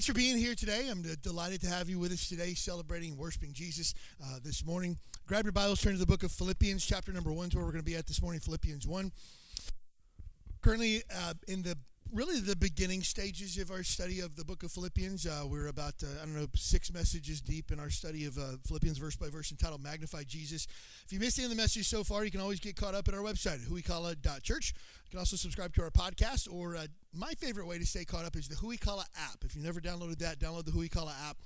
Thanks for being here today. I'm delighted to have you with us today, celebrating worshiping Jesus uh, this morning. Grab your Bibles, turn to the book of Philippians, chapter number one, is where we're going to be at this morning, Philippians 1. Currently uh, in the really the beginning stages of our study of the book of Philippians. Uh, we're about, uh, I don't know, six messages deep in our study of uh, Philippians verse by verse entitled Magnify Jesus. If you missed any of the messages so far, you can always get caught up at our website, huikala.church. You can also subscribe to our podcast, or uh, my favorite way to stay caught up is the Huikala app. If you've never downloaded that, download the Huikala app.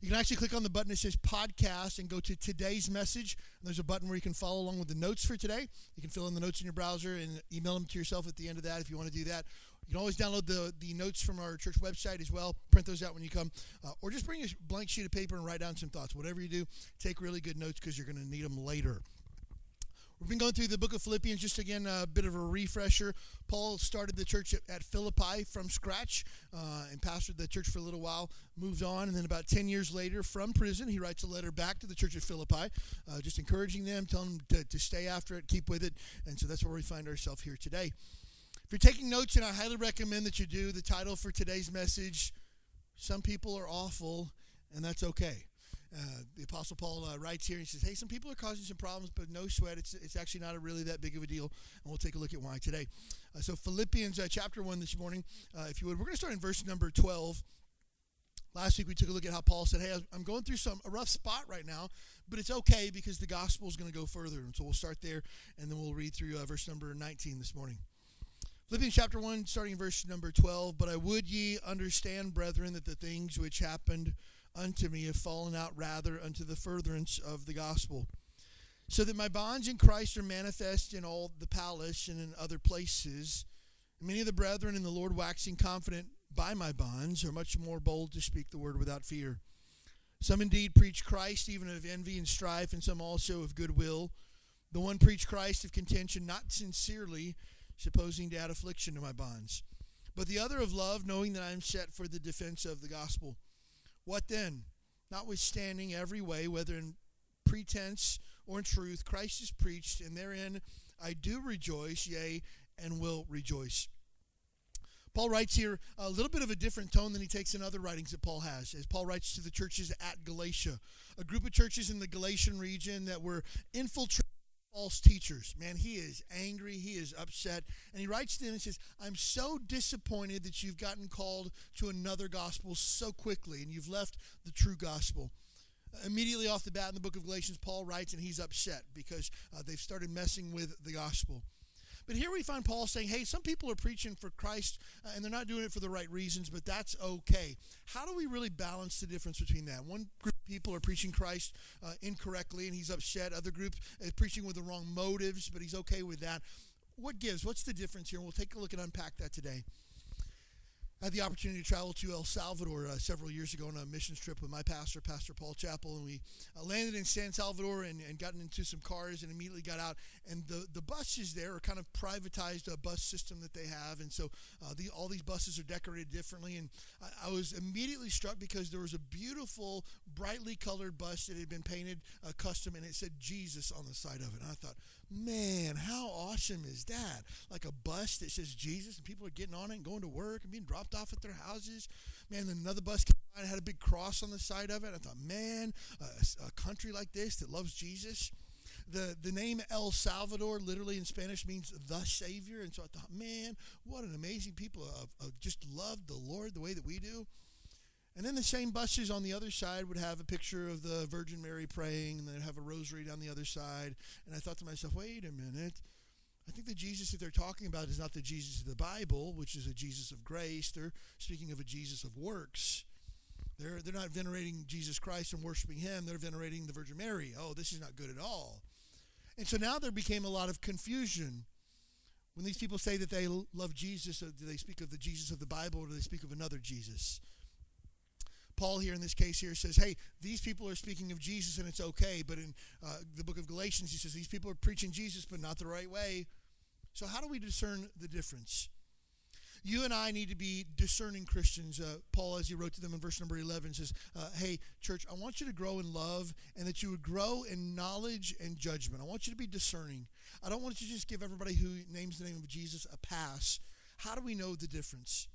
You can actually click on the button that says podcast and go to today's message. And there's a button where you can follow along with the notes for today. You can fill in the notes in your browser and email them to yourself at the end of that if you want to do that. You can always download the, the notes from our church website as well. Print those out when you come. Uh, or just bring a blank sheet of paper and write down some thoughts. Whatever you do, take really good notes because you're going to need them later. We've been going through the book of Philippians, just again, a bit of a refresher. Paul started the church at, Philippi from scratch uh, and pastored the church for a little while, moved on, and then about 10 years later, from prison, he writes a letter back to the church at Philippi, uh, just encouraging them, telling them to, to stay after it, keep with it. And so that's where we find ourselves here today. If you're taking notes, and I highly recommend that you do, the title for today's message Some People Are Awful, and That's Okay. Uh, the Apostle Paul uh, writes here, and he says, Hey, some people are causing some problems, but no sweat. It's, it's actually not really that big of a deal. And we'll take a look at why today. Uh, so, Philippians uh, chapter 1 this morning, uh, if you would, we're going to start in verse number 12. Last week we took a look at how Paul said, Hey, I'm going through some a rough spot right now, but it's okay because the gospel is going to go further. And so we'll start there, and then we'll read through uh, verse number 19 this morning. Philippians chapter 1, starting in verse number 12. But I would ye understand, brethren, that the things which happened unto me have fallen out rather unto the furtherance of the gospel. So that my bonds in Christ are manifest in all the palace and in other places. Many of the brethren in the Lord waxing confident by my bonds are much more bold to speak the word without fear. Some indeed preach Christ even of envy and strife, and some also of goodwill. The one preach Christ of contention, not sincerely, supposing to add affliction to my bonds. But the other of love, knowing that I am set for the defense of the gospel. What then? Notwithstanding every way, whether in pretense or in truth, Christ is preached, and therein I do rejoice, yea, and will rejoice. Paul writes here a little bit of a different tone than he takes in other writings that Paul has. As Paul writes to the churches at Galatia, a group of churches in the Galatian region that were infiltrated false teachers. Man, he is angry. He is upset. And he writes to them and says, I'm so disappointed that you've gotten called to another gospel so quickly and you've left the true gospel. Immediately off the bat in the book of Galatians, Paul writes and he's upset because uh, they've started messing with the gospel. But here we find Paul saying, hey, some people are preaching for Christ uh, and they're not doing it for the right reasons, but that's okay. How do we really balance the difference between that? One group people are preaching Christ uh, incorrectly and he's upset. Other groups are preaching with the wrong motives, but he's okay with that. What gives? What's the difference here? And we'll take a look and unpack that today. I had the opportunity to travel to El Salvador uh, several years ago on a missions trip with my pastor, Pastor Paul Chappell, and we uh, landed in San Salvador and, and gotten into some cars and immediately got out. And the, the buses there are kind of privatized a bus system that they have, and so uh, the, all these buses are decorated differently. And I, I, was immediately struck because there was a beautiful, brightly colored bus that had been painted uh, custom, and it said Jesus on the side of it. And I thought, Man, how awesome is that? Like a bus that says Jesus, and people are getting on it and going to work and being dropped off at their houses. Man, then another bus came by and had a big cross on the side of it. I thought, man, a, a country like this that loves Jesus. The, the name El Salvador literally in Spanish means the Savior. And so I thought, man, what an amazing people of, of just love the Lord the way that we do. And then the same buses on the other side would have a picture of the Virgin Mary praying, and they'd have a rosary down the other side. And I thought to myself, wait a minute. I think the Jesus that they're talking about is not the Jesus of the Bible, which is a Jesus of grace. They're speaking of a Jesus of works. They're, they're not venerating Jesus Christ and worshiping Him. They're venerating the Virgin Mary. Oh, this is not good at all. And so now there became a lot of confusion. When these people say that they love Jesus, uh, do they speak of the Jesus of the Bible or do they speak of another Jesus? Paul here in this case here says, hey, these people are speaking of Jesus and it's okay. But in uh, the book of Galatians, he says, these people are preaching Jesus, but not the right way. So, how do we discern the difference? You and I need to be discerning Christians. Uh, Paul, as he wrote to them in verse number 11, says, uh, Hey, church, I want you to grow in love and that you would grow in knowledge and judgment. I want you to be discerning. I don't want you to just give everybody who names the name of Jesus a pass. How do we know the difference?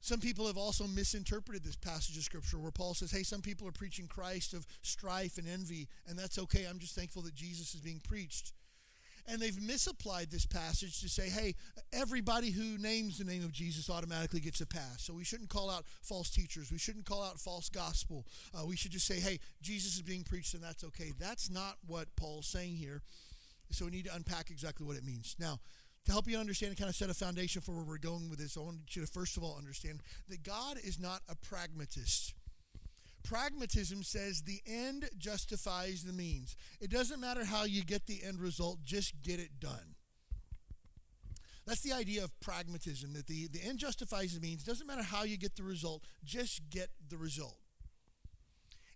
Some people have also misinterpreted this passage of scripture where Paul says, hey, some people are preaching Christ of strife and envy, and that's okay. I'm just thankful that Jesus is being preached. And they've misapplied this passage to say, hey, everybody who names the name of Jesus automatically gets a pass. So we shouldn't call out false teachers. We shouldn't call out false gospel. Uh, we should just say, hey, Jesus is being preached and that's okay. That's not what Paul's saying here. So we need to unpack exactly what it means. Now, to help you understand and kind of set a foundation for where we're going with this, I want you to first of all understand that God is not a pragmatist. Pragmatism says the end justifies the means. It doesn't matter how you get the end result, just get it done. That's the idea of pragmatism, that the, the end justifies the means. Doesn't matter how you get the result, just get the result.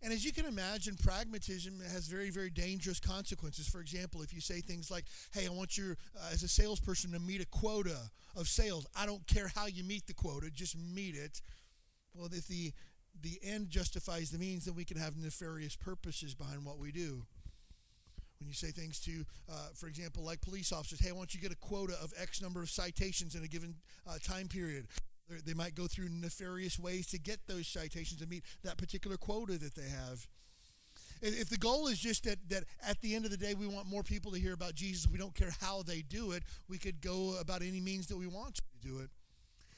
And as you can imagine, pragmatism has very, very dangerous consequences. For example, if you say things like, hey, I want you, uh, as a salesperson, to meet a quota of sales. I don't care how you meet the quota, just meet it. Well, if the, the end justifies the means, then we can have nefarious purposes behind what we do. When you say things to, uh, for example, like police officers, hey, I want you to get a quota of X number of citations in a given uh, time period. They might go through nefarious ways to get those citations and meet that particular quota that they have. If the goal is just that, that at the end of the day we want more people to hear about Jesus, we don't care how they do it, we could go about any means that we want to do it.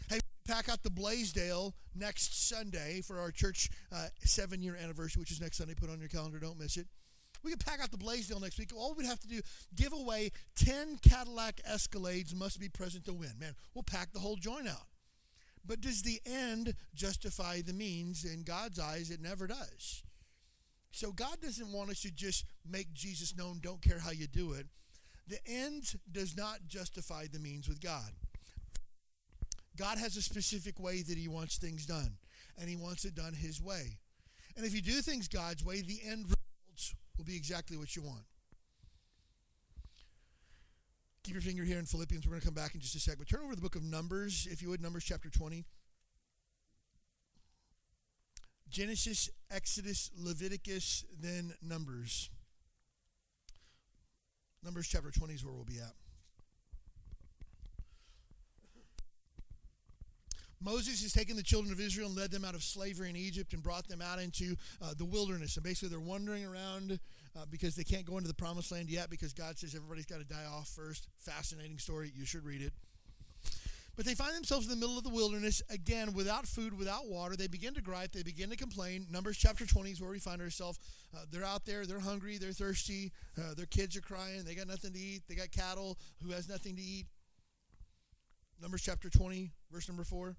Hey, pack out the Blaisdell next Sunday for our church uh, seven year anniversary, which is next Sunday. Put on your calendar, don't miss it. We could pack out the Blaisdell next week. All we'd have to do, give away 10 Cadillac Escalades must be present to win. Man, we'll pack the whole joint out. But does the end justify the means? In God's eyes, it never does. So God doesn't want us to just make Jesus known, don't care how you do it. The end does not justify the means with God. God has a specific way that he wants things done, and he wants it done his way. And if you do things God's way, the end results will be exactly what you want. Keep your finger here in Philippians. We're going to come back in just a sec. But turn over to the book of Numbers, if you would, Numbers chapter 20. Genesis, Exodus, Leviticus, then Numbers. Numbers chapter 20 is where we'll be at. Moses has taken the children of Israel and led them out of slavery in Egypt and brought them out into uh, the wilderness. And basically, they're wandering around uh, because they can't go into the promised land yet because God says everybody's got to die off first. Fascinating story. You should read it. But they find themselves in the middle of the wilderness, again, without food, without water. They begin to gripe. They begin to complain. Numbers chapter 20 is where we find ourselves. Uh, they're out there. They're hungry. They're thirsty. Uh, their kids are crying. They got nothing to eat. They got cattle who has nothing to eat. Numbers chapter 20, verse number 4.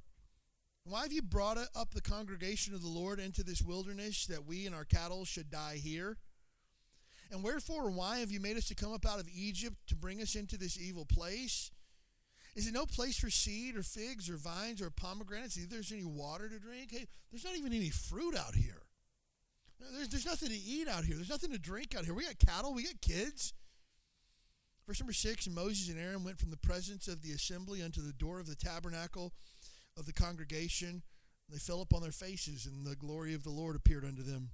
Why have you brought up the congregation of the Lord into this wilderness that we and our cattle should die here? And wherefore, why have you made us to come up out of Egypt to bring us into this evil place? Is it no place for seed or figs or vines or pomegranates? If there's any water to drink, hey, there's not even any fruit out here. There's, there's nothing to eat out here. There's nothing to drink out here. We got cattle, we got kids. Verse number six And Moses and Aaron went from the presence of the assembly unto the door of the tabernacle of the congregation. They fell upon their faces, and the glory of the Lord appeared unto them.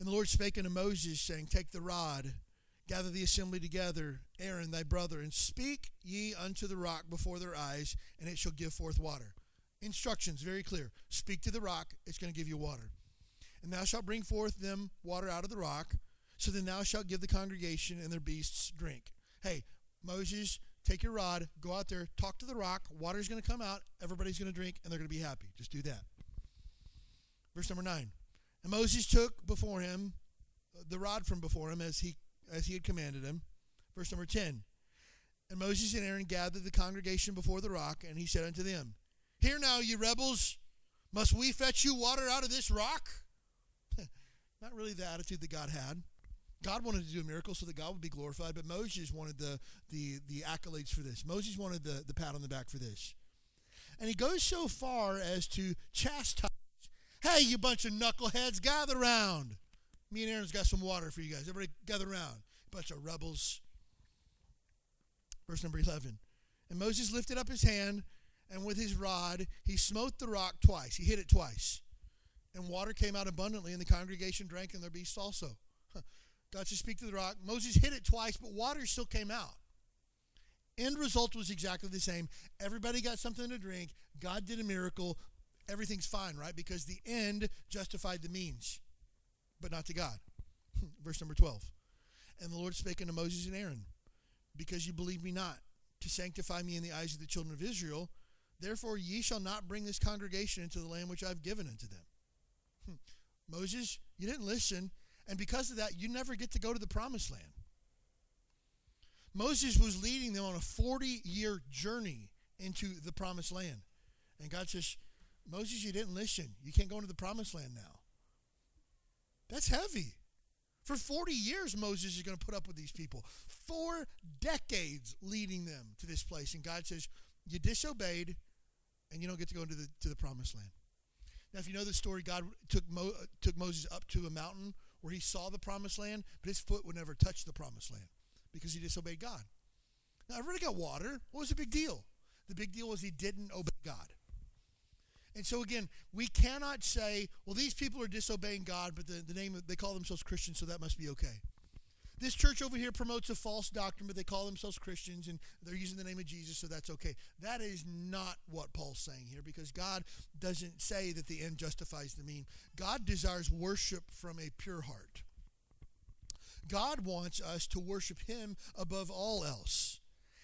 And the Lord spake unto Moses, saying, Take the rod, gather the assembly together, Aaron thy brother, and speak ye unto the rock before their eyes, and it shall give forth water. Instructions very clear. Speak to the rock, it's going to give you water. And thou shalt bring forth them water out of the rock, so then thou shalt give the congregation and their beasts drink. Hey, Moses, take your rod, go out there, talk to the rock, water's going to come out, everybody's going to drink, and they're going to be happy. Just do that. Verse number 9. And Moses took before him the rod from before him as he as he had commanded him. Verse number 10. And Moses and Aaron gathered the congregation before the rock, and he said unto them, Hear now, ye rebels, must we fetch you water out of this rock? Not really the attitude that God had. God wanted to do a miracle so that God would be glorified, but Moses wanted the, the, the accolades for this. Moses wanted the, the pat on the back for this. And he goes so far as to chastise Hey, you bunch of knuckleheads, gather around. Me and Aaron's got some water for you guys. Everybody gather around. Bunch of rebels. Verse number 11. And Moses lifted up his hand, and with his rod he smote the rock twice. He hit it twice. And water came out abundantly, and the congregation drank, and their beasts also. God said, Speak to the rock. Moses hit it twice, but water still came out. End result was exactly the same. Everybody got something to drink. God did a miracle. Everything's fine, right? Because the end justified the means, but not to God. Verse number 12. And the Lord spake unto Moses and Aaron, Because you believe me not, to sanctify me in the eyes of the children of Israel, therefore ye shall not bring this congregation into the land which I've given unto them. Hmm. Moses, you didn't listen, and because of that, you never get to go to the promised land. Moses was leading them on a 40 year journey into the promised land. And God says, Moses, you didn't listen. You can't go into the promised land now. That's heavy. For 40 years, Moses is going to put up with these people. Four decades leading them to this place. And God says, You disobeyed, and you don't get to go into the, to the promised land. Now, if you know the story, God took, Mo, took Moses up to a mountain where he saw the promised land, but his foot would never touch the promised land because he disobeyed God. Now, everybody got water. What was the big deal? The big deal was he didn't obey God. And so again, we cannot say, well, these people are disobeying God, but the, the name of, they call themselves Christians, so that must be okay. This church over here promotes a false doctrine, but they call themselves Christians and they're using the name of Jesus, so that's okay. That is not what Paul's saying here because God doesn't say that the end justifies the mean. God desires worship from a pure heart. God wants us to worship Him above all else.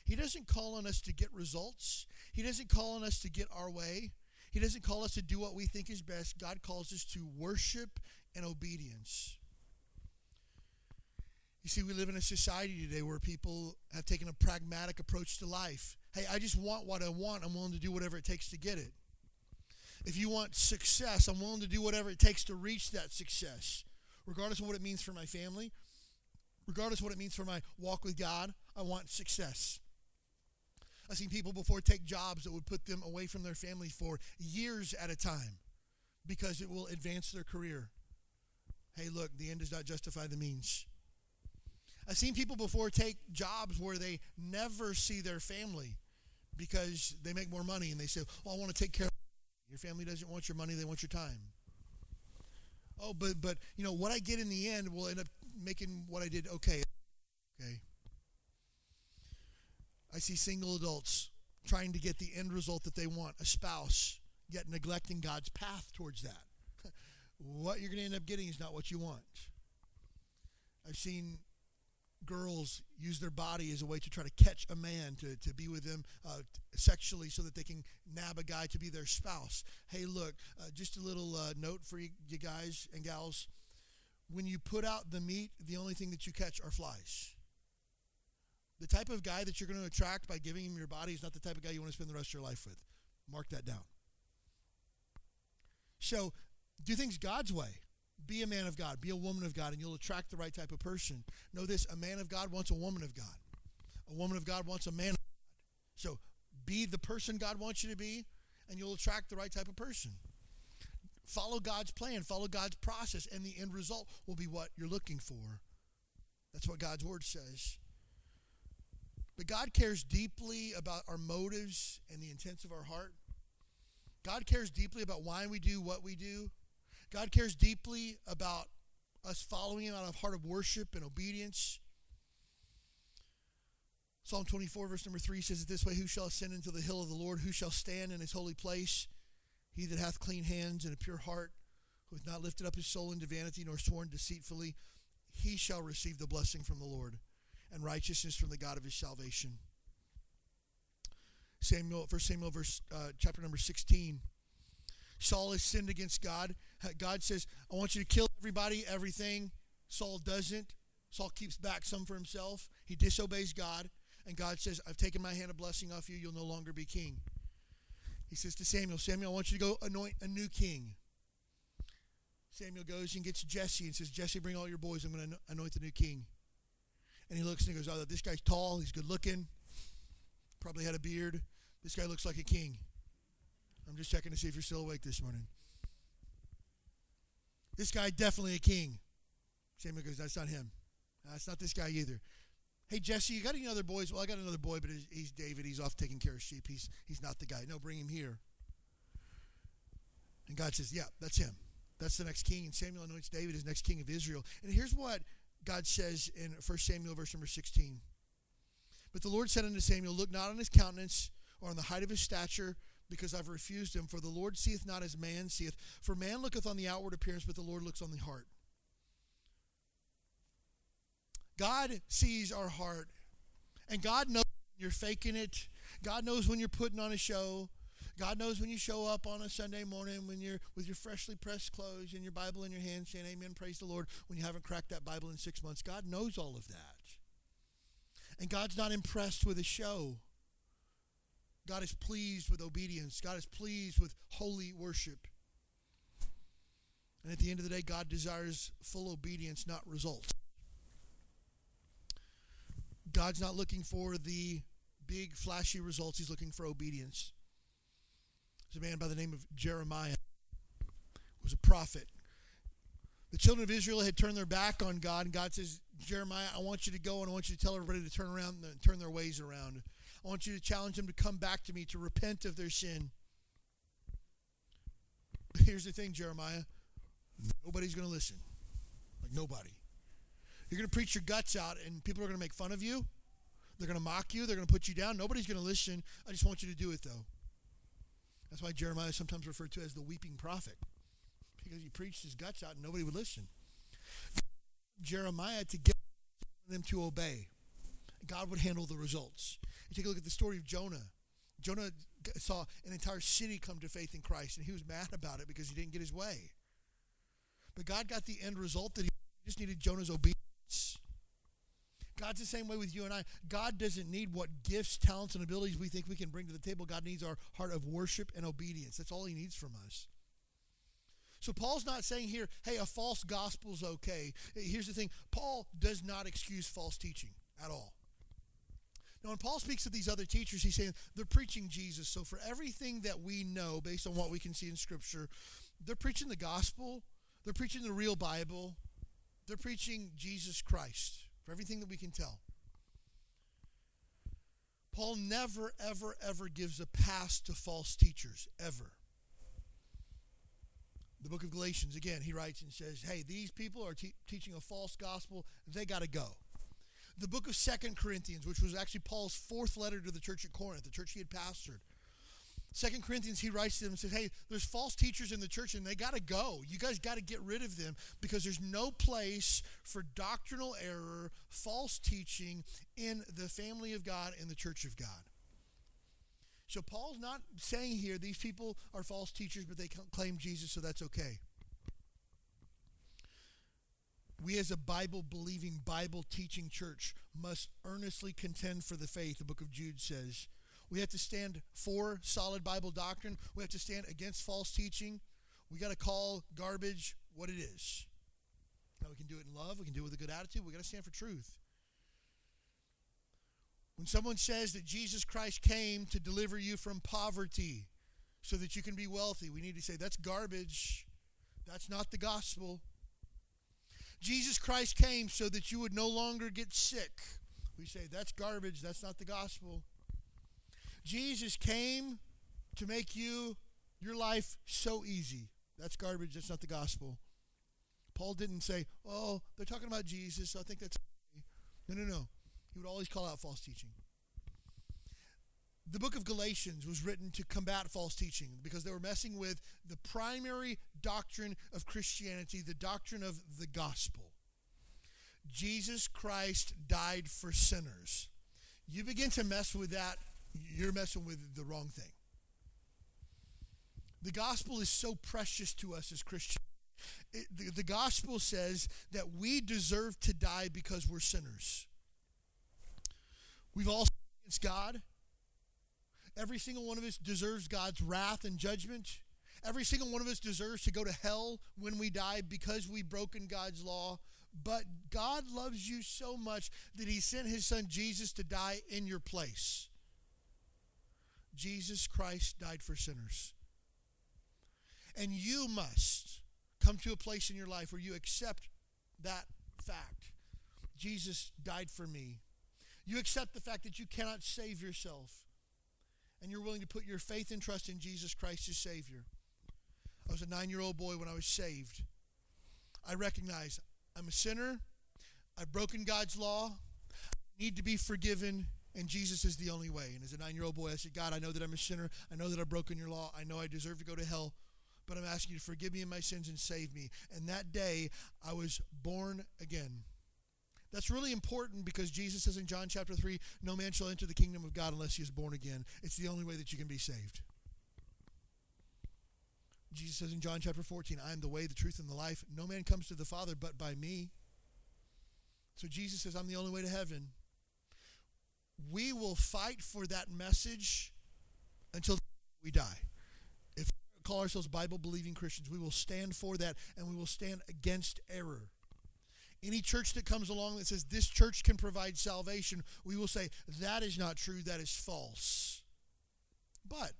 He doesn't call on us to get results, He doesn't call on us to get our way. He doesn't call us to do what we think is best. God calls us to worship and obedience. You see, we live in a society today where people have taken a pragmatic approach to life. Hey, I just want what I want. I'm willing to do whatever it takes to get it. If you want success, I'm willing to do whatever it takes to reach that success, regardless of what it means for my family, regardless of what it means for my walk with God. I want success. I've seen people before take jobs that would put them away from their family for years at a time because it will advance their career. Hey, look, the end does not justify the means. I've seen people before take jobs where they never see their family because they make more money and they say, "Oh, I want to take care of your family doesn't want your money, they want your time." Oh, but but you know, what I get in the end will end up making what I did okay. Okay. I see single adults trying to get the end result that they want, a spouse, yet neglecting God's path towards that. what you're going to end up getting is not what you want. I've seen girls use their body as a way to try to catch a man to, to be with them uh, sexually so that they can nab a guy to be their spouse. Hey, look, uh, just a little uh, note for you, you guys and gals. When you put out the meat, the only thing that you catch are flies. The type of guy that you're going to attract by giving him your body is not the type of guy you want to spend the rest of your life with. Mark that down. So, do things God's way. Be a man of God, be a woman of God, and you'll attract the right type of person. Know this a man of God wants a woman of God, a woman of God wants a man of God. So, be the person God wants you to be, and you'll attract the right type of person. Follow God's plan, follow God's process, and the end result will be what you're looking for. That's what God's word says. But God cares deeply about our motives and the intents of our heart. God cares deeply about why we do what we do. God cares deeply about us following Him out of heart of worship and obedience. Psalm 24, verse number 3 says it this way Who shall ascend into the hill of the Lord? Who shall stand in his holy place? He that hath clean hands and a pure heart, who hath not lifted up his soul into vanity nor sworn deceitfully, he shall receive the blessing from the Lord and righteousness from the God of his salvation. Samuel, First Samuel, verse uh, chapter number sixteen. Saul has sinned against God. God says, "I want you to kill everybody, everything." Saul doesn't. Saul keeps back some for himself. He disobeys God, and God says, "I've taken my hand of blessing off you. You'll no longer be king." He says to Samuel, "Samuel, I want you to go anoint a new king." Samuel goes and gets Jesse and says, "Jesse, bring all your boys. I'm going to anoint the new king." And he looks and he goes, Oh, this guy's tall, he's good looking, probably had a beard. This guy looks like a king. I'm just checking to see if you're still awake this morning. This guy definitely a king. Samuel goes, That's not him. That's not this guy either. Hey, Jesse, you got any other boys? Well, I got another boy, but he's David. He's off taking care of sheep. He's, he's not the guy. No, bring him here. And God says, Yeah, that's him. That's the next king. And Samuel anoints David as next king of Israel. And here's what God says in 1 Samuel, verse number 16. But the Lord said unto Samuel, Look not on his countenance or on the height of his stature, because I've refused him. For the Lord seeth not as man seeth. For man looketh on the outward appearance, but the Lord looks on the heart. God sees our heart. And God knows when you're faking it. God knows when you're putting on a show. God knows when you show up on a Sunday morning when you're with your freshly pressed clothes and your Bible in your hand saying amen, praise the Lord, when you haven't cracked that Bible in six months. God knows all of that. And God's not impressed with a show. God is pleased with obedience. God is pleased with holy worship. And at the end of the day, God desires full obedience, not results. God's not looking for the big, flashy results. He's looking for obedience. There's a man by the name of Jeremiah was a prophet. The children of Israel had turned their back on God, and God says, Jeremiah, I want you to go and I want you to tell everybody to turn around and turn their ways around. I want you to challenge them to come back to me, to repent of their sin. Here's the thing, Jeremiah. Nobody's going to listen. Like, nobody. You're going to preach your guts out, and people are going to make fun of you. They're going to mock you. They're going to put you down. Nobody's going to listen. I just want you to do it, though. That's why Jeremiah is sometimes referred to as the weeping prophet, because he preached his guts out and nobody would listen. Jeremiah to get them to obey. God would handle the results. You take a look at the story of Jonah. Jonah saw an entire city come to faith in Christ, and he was mad about it because he didn't get his way. But God got the end result that he just needed Jonah's obedience. God's the same way with you and I. God doesn't need what gifts, talents, and abilities we think we can bring to the table. God needs our heart of worship and obedience. That's all he needs from us. So Paul's not saying here, hey, a false gospel is okay. Here's the thing Paul does not excuse false teaching at all. Now, when Paul speaks of these other teachers, he's saying they're preaching Jesus. So, for everything that we know, based on what we can see in Scripture, they're preaching the gospel, they're preaching the real Bible, they're preaching Jesus Christ for everything that we can tell. Paul never, ever, ever gives a pass to false teachers, ever. The book of Galatians, again, he writes and says, hey, these people are te- teaching a false gospel. They got to go. The book of Second Corinthians, which was actually Paul's fourth letter to the church at Corinth, the church he had pastored, Second Corinthians, he writes to them and says, Hey, there's false teachers in the church and they got to go. You guys got to get rid of them because there's no place for doctrinal error, false teaching in the family of God and the church of God. So Paul's not saying here these people are false teachers, but they claim Jesus, so that's okay. We, as a Bible believing, Bible teaching church, must earnestly contend for the faith, the book of Jude says we have to stand for solid Bible doctrine. We have to stand against false teaching. We got to call garbage what it is. Now, we can do it in love. We can do it with a good attitude. We got to stand for truth. When someone says that Jesus Christ came to deliver you from poverty so that you can be wealthy, we need to say that's garbage. That's not the gospel. Jesus Christ came so that you would no longer get sick. We say that's garbage. That's not the gospel. Jesus came to make you your life so easy. That's garbage. That's not the gospel. Paul didn't say, "Oh, they're talking about Jesus, so I think that's." No, no, no. He would always call out false teaching. The book of Galatians was written to combat false teaching because they were messing with the primary doctrine of Christianity, the doctrine of the gospel. Jesus Christ died for sinners. You begin to mess with that you're messing with the wrong thing. The gospel is so precious to us as Christians. It, the, the gospel says that we deserve to die because we're sinners. We've all sinned against God. Every single one of us deserves God's wrath and judgment. Every single one of us deserves to go to hell when we die because we've broken God's law. But God loves you so much that He sent His Son Jesus to die in your place. Jesus Christ died for sinners. And you must come to a place in your life where you accept that fact. Jesus died for me. You accept the fact that you cannot save yourself. And you're willing to put your faith and trust in Jesus Christ as Savior. I was a nine year old boy when I was saved. I recognize I'm a sinner. I've broken God's law. I need to be forgiven. And Jesus is the only way. And as a nine year old boy, I said, God, I know that I'm a sinner. I know that I've broken your law. I know I deserve to go to hell. But I'm asking you to forgive me of my sins and save me. And that day, I was born again. That's really important because Jesus says in John chapter 3 no man shall enter the kingdom of God unless he is born again. It's the only way that you can be saved. Jesus says in John chapter 14, I am the way, the truth, and the life. No man comes to the Father but by me. So Jesus says, I'm the only way to heaven. We will fight for that message until we die. If we call ourselves Bible believing Christians, we will stand for that and we will stand against error. Any church that comes along that says this church can provide salvation, we will say that is not true, that is false. But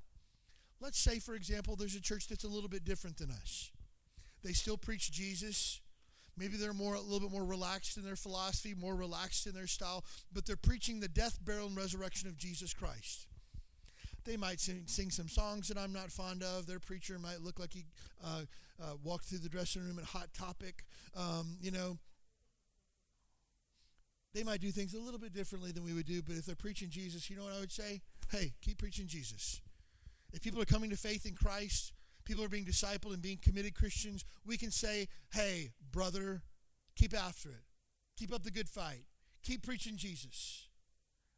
let's say, for example, there's a church that's a little bit different than us. They still preach Jesus. Maybe they're more a little bit more relaxed in their philosophy, more relaxed in their style, but they're preaching the death, burial, and resurrection of Jesus Christ. They might sing, sing some songs that I'm not fond of. Their preacher might look like he uh, uh, walked through the dressing room at Hot Topic. Um, you know, they might do things a little bit differently than we would do, but if they're preaching Jesus, you know what I would say? Hey, keep preaching Jesus. If people are coming to faith in Christ, people are being discipled and being committed Christians, we can say, hey, brother, keep after it. Keep up the good fight. Keep preaching Jesus.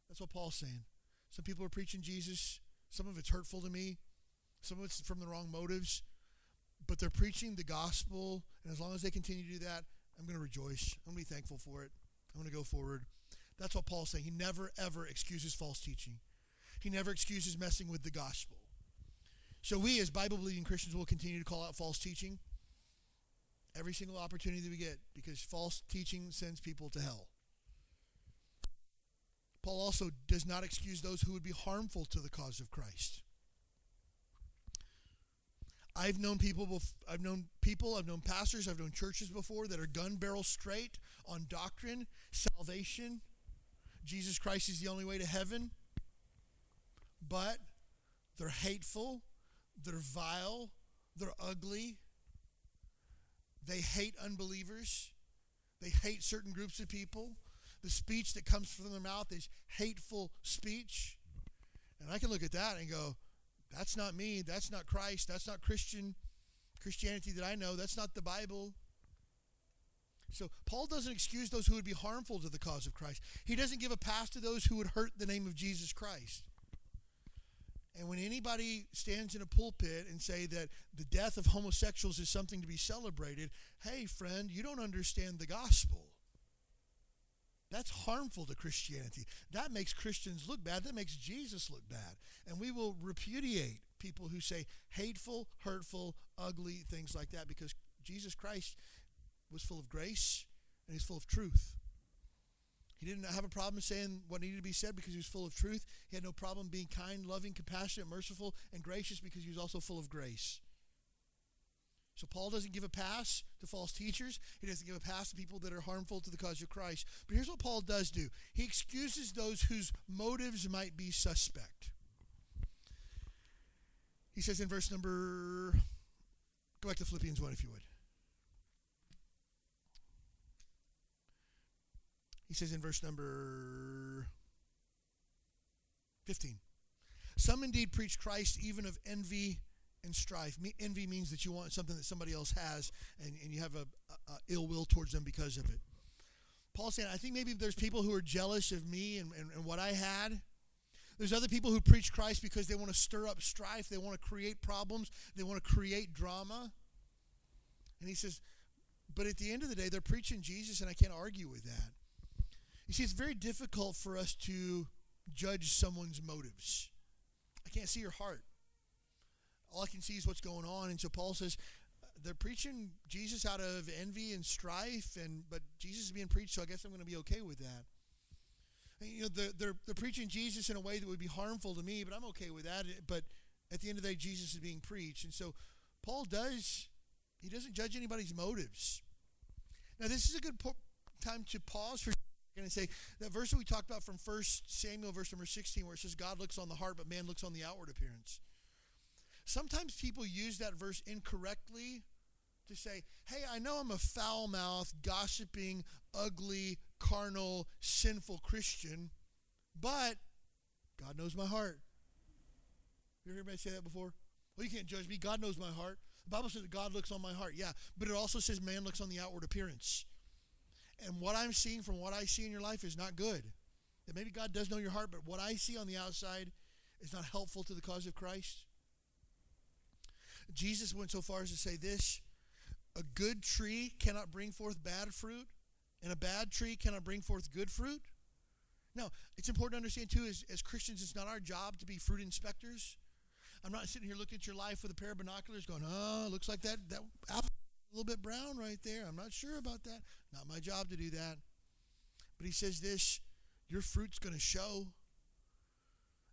That's what Paul's saying. Some people are preaching Jesus. Some of it's hurtful to me. Some of it's from the wrong motives. But they're preaching the gospel. And as long as they continue to do that, I'm going to rejoice. I'm going to be thankful for it. I'm going to go forward. That's what Paul's saying. He never, ever excuses false teaching, he never excuses messing with the gospel. So we, as Bible believing Christians, will continue to call out false teaching every single opportunity that we get because false teaching sends people to hell. Paul also does not excuse those who would be harmful to the cause of Christ. I've known people I've known people, I've known pastors, I've known churches before that are gun barrel straight on doctrine, salvation. Jesus Christ is the only way to heaven. But they're hateful, they're vile, they're ugly. They hate unbelievers. They hate certain groups of people. The speech that comes from their mouth is hateful speech. And I can look at that and go, that's not me. That's not Christ. That's not Christian Christianity that I know. That's not the Bible. So Paul doesn't excuse those who would be harmful to the cause of Christ. He doesn't give a pass to those who would hurt the name of Jesus Christ. And when anybody stands in a pulpit and say that the death of homosexuals is something to be celebrated, hey friend, you don't understand the gospel. That's harmful to Christianity. That makes Christians look bad. That makes Jesus look bad. And we will repudiate people who say hateful, hurtful, ugly things like that because Jesus Christ was full of grace and he's full of truth. He didn't have a problem saying what needed to be said because he was full of truth. He had no problem being kind, loving, compassionate, merciful, and gracious because he was also full of grace. So Paul doesn't give a pass to false teachers. He doesn't give a pass to people that are harmful to the cause of Christ. But here's what Paul does do. He excuses those whose motives might be suspect. He says in verse number go back to Philippians 1 if you would. He says in verse number 15 Some indeed preach Christ even of envy and strife. envy means that you want something that somebody else has and, and you have a, a, a ill will towards them because of it. Paul's saying, I think maybe there's people who are jealous of me and, and, and what I had. There's other people who preach Christ because they want to stir up strife, they want to create problems, they want to create drama. And he says, but at the end of the day, they're preaching Jesus, and I can't argue with that. You see, it's very difficult for us to judge someone's motives. I can't see your heart all I can see is what's going on. And so Paul says uh, they're preaching Jesus out of envy and strife, and but Jesus is being preached, so I guess I'm going to be okay with that. And, you know, they're, they're, they're preaching Jesus in a way that would be harmful to me, but I'm okay with that. But at the end of the day, Jesus is being preached. And so Paul does He doesn't judge anybody's motives. Now, this is a good po- time to pause for and say that verse that we talked about from 1 Samuel, verse number 16, where it says, God looks on the heart, but man looks on the outward appearance. Sometimes people use that verse incorrectly to say, hey, I know I'm a foul mouthed, gossiping, ugly, carnal, sinful Christian, but God knows my heart. You ever heard anybody say that before? Well, you can't judge me. God knows my heart. The Bible says that God looks on my heart. Yeah, but it also says man looks on the outward appearance. And what I'm seeing from what I see in your life is not good. That maybe God does know your heart, but what I see on the outside is not helpful to the cause of Christ. Jesus went so far as to say this a good tree cannot bring forth bad fruit, and a bad tree cannot bring forth good fruit. Now, it's important to understand, too, as, as Christians, it's not our job to be fruit inspectors. I'm not sitting here looking at your life with a pair of binoculars going, oh, looks like that, that apple a little bit brown right there. I'm not sure about that. Not my job to do that. But he says this your fruit's going to show.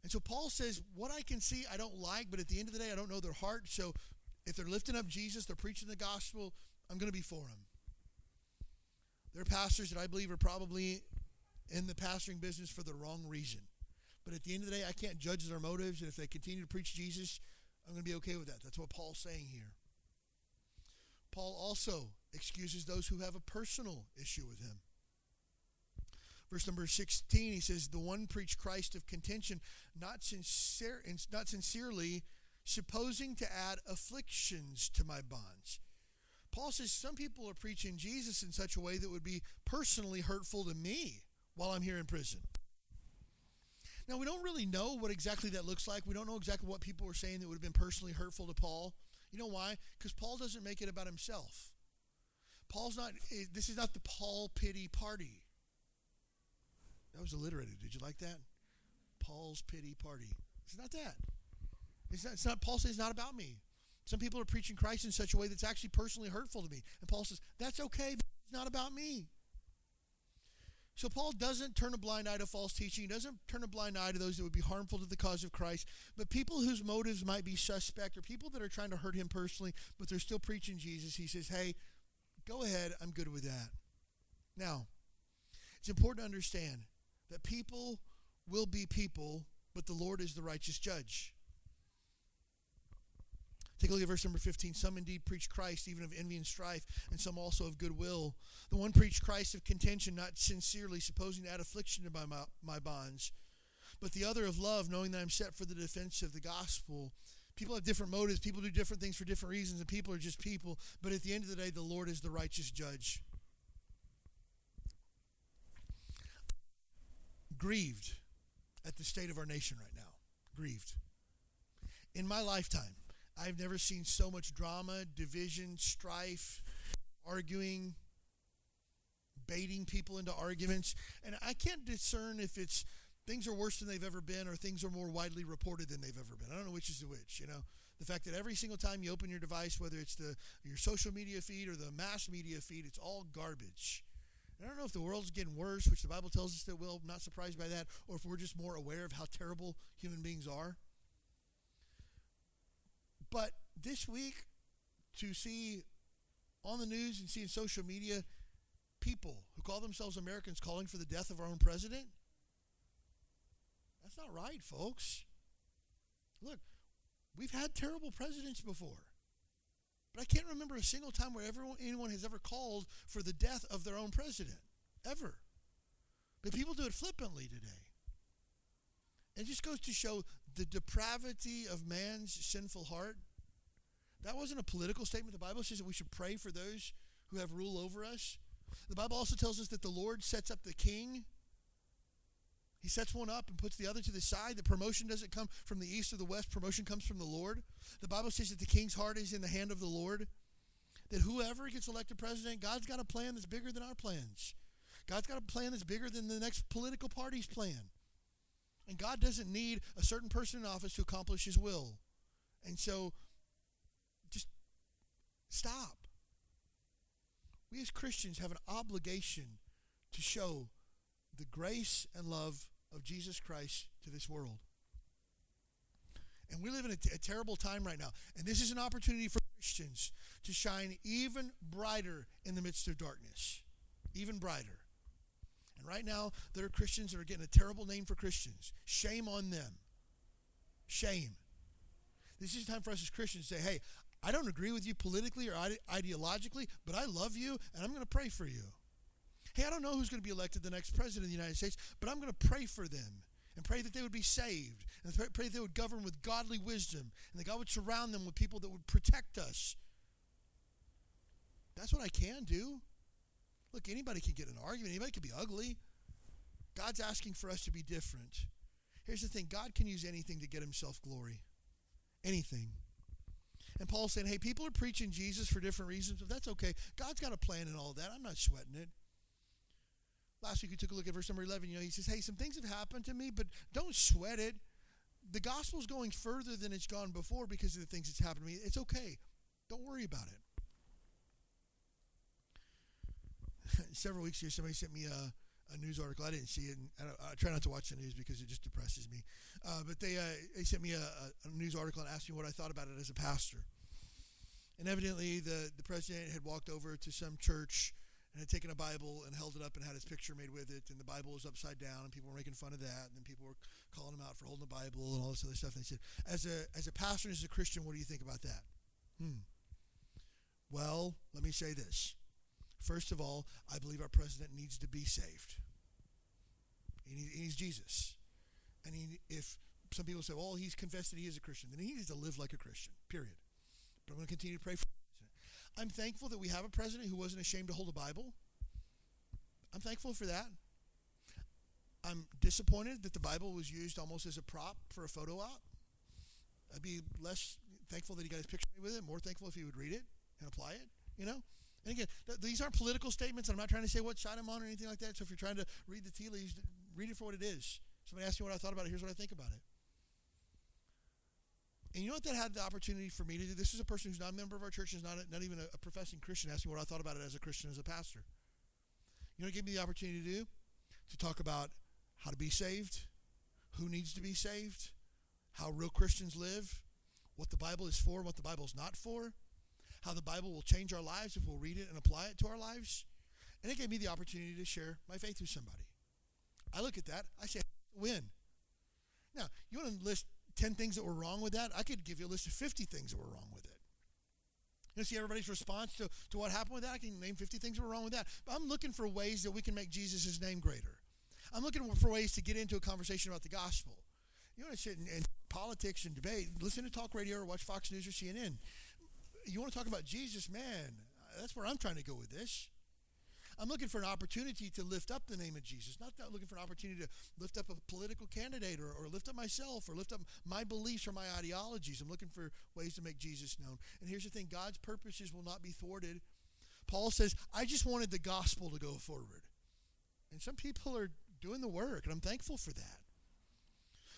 And so Paul says, What I can see, I don't like, but at the end of the day, I don't know their heart. So if they're lifting up Jesus, they're preaching the gospel, I'm going to be for them. There are pastors that I believe are probably in the pastoring business for the wrong reason. But at the end of the day, I can't judge their motives. And if they continue to preach Jesus, I'm going to be okay with that. That's what Paul's saying here. Paul also excuses those who have a personal issue with him. Verse number 16, he says, The one preached Christ of contention, not, sincere, not sincerely, supposing to add afflictions to my bonds. Paul says some people are preaching Jesus in such a way that would be personally hurtful to me while I'm here in prison. Now, we don't really know what exactly that looks like. We don't know exactly what people were saying that would have been personally hurtful to Paul. You know why? Because Paul doesn't make it about himself. Paul's not, eh, this is not the Paul pity party. That was alliterated. Did you like that? Paul's pity party. It's not that. It's not, it's not Paul says it's not about me. Some people are preaching Christ in such a way that's actually personally hurtful to me. And Paul says, that's okay, it's not about me. So Paul doesn't turn a blind eye to false teaching. He doesn't turn a blind eye to those that would be harmful to the cause of Christ. But people whose motives might be suspect or people that are trying to hurt him personally, but they're still preaching Jesus, he says, hey, go ahead. I'm good with that. Now, it's important to understand that people will be people, but the Lord is the righteous judge. Take a look at verse number 15. Some indeed preach Christ, even of envy and strife, and some also of goodwill. The one preached Christ of contention, not sincerely, supposing to add affliction to my, my bonds, but the other of love, knowing that I'm set for the defense of the gospel. People have different motives. People do different things for different reasons, and people are just people. But at the end of the day, the Lord is the righteous judge. Grieved at the state of our nation right now. Grieved. In my lifetime, I've never seen so much drama, division, strife, arguing, baiting people into arguments. And I can't discern if it's things are worse than they've ever been or things are more widely reported than they've ever been. I don't know which is the which, you know. The fact that every single time you open your device, whether it's the your social media feed or the mass media feed, it's all garbage. I don't know if the world's getting worse, which the Bible tells us that will, not surprised by that, or if we're just more aware of how terrible human beings are. But this week, to see on the news and see in social media people who call themselves Americans calling for the death of our own president, that's not right, folks. Look, we've had terrible presidents before. But I can't remember a single time where everyone, anyone has ever called for the death of their own president. Ever. But people do it flippantly today. It just goes to show the depravity of man's sinful heart. That wasn't a political statement. The Bible says that we should pray for those who have rule over us. The Bible also tells us that the Lord sets up the king. He sets one up and puts the other to the side. The promotion doesn't come from the east or the west, promotion comes from the Lord. The Bible says that the king's heart is in the hand of the Lord. That whoever gets elected president, God's got a plan that's bigger than our plans. God's got a plan that's bigger than the next political party's plan. And God doesn't need a certain person in office to accomplish his will. And so just stop. We as Christians have an obligation to show the grace and love of Jesus Christ to this world. And we live in a, t- a terrible time right now. And this is an opportunity for Christians to shine even brighter in the midst of darkness. Even brighter. Right now, there are Christians that are getting a terrible name for Christians. Shame on them. Shame. This is time for us as Christians to say, hey, I don't agree with you politically or ide- ideologically, but I love you and I'm going to pray for you. Hey, I don't know who's going to be elected the next president of the United States, but I'm going to pray for them and pray that they would be saved and pray that they would govern with godly wisdom and that God would surround them with people that would protect us. That's what I can do. Look, anybody can get an argument, anybody can be ugly. God's asking for us to be different. Here's the thing God can use anything to get himself glory. Anything. And Paul's saying, hey, people are preaching Jesus for different reasons, but that's okay. God's got a plan and all that. I'm not sweating it. Last week we took a look at verse number 11. You know, he says, hey, some things have happened to me, but don't sweat it. The gospel's going further than it's gone before because of the things that's happened to me. It's okay. Don't worry about it. Several weeks ago, somebody sent me a a news article. I didn't see it, and I, I, try not to watch the news because it just depresses me. Uh, but they uh, they sent me a, a, news article and asked me what I thought about it as a pastor. And evidently, the the president had walked over to some church and had taken a Bible and held it up and had his picture made with it, and the Bible was upside down, and people were making fun of that, and then people were calling him out for holding the Bible and all this other stuff. And they said, as a as a pastor and as a Christian, what do you think about that? Hmm. Well, let me say this. First of all, I believe our president needs to be saved. He needs Jesus. And he, if some people say, well, he's confessed that he is a Christian, then he needs to live like a Christian, period. But I'm going to continue to pray for him. I'm thankful that we have a president who wasn't ashamed to hold a Bible. I'm thankful for that. I'm disappointed that the Bible was used almost as a prop for a photo op. I'd be less thankful that he got his picture with it, more thankful if he would read it and apply it, you know? And again, th- these aren't political statements. I'm not trying to say what side I'm on or anything like that. So if you're trying to read the tea leaves, read it for what it is. Somebody asked me what I thought about it. Here's what I think about it. And you know what that had the opportunity for me to do? This is a person who's not a member of our church, is not, a, not even a, a professing Christian, asking what I thought about it as a Christian, as a pastor. You know what it gave me the opportunity to do? To talk about how to be saved, who needs to be saved, how real Christians live, what the Bible is for, what the Bible is not for how the Bible will change our lives if we'll read it and apply it to our lives. And it gave me the opportunity to share my faith with somebody. I look at that, I say, win. Now, you want to list 10 things that were wrong with that? I could give you a list of 50 things that were wrong with it. You see everybody's response to, to what happened with that? I can name 50 things that were wrong with that. But I'm looking for ways that we can make Jesus' name greater. I'm looking for ways to get into a conversation about the gospel. You want to sit in, in politics and debate, listen to talk radio or watch Fox News or CNN you want to talk about Jesus, man, that's where I'm trying to go with this. I'm looking for an opportunity to lift up the name of Jesus, not looking for an opportunity to lift up a political candidate or, or lift up myself or lift up my beliefs or my ideologies. I'm looking for ways to make Jesus known. And here's the thing God's purposes will not be thwarted. Paul says, I just wanted the gospel to go forward. And some people are doing the work, and I'm thankful for that.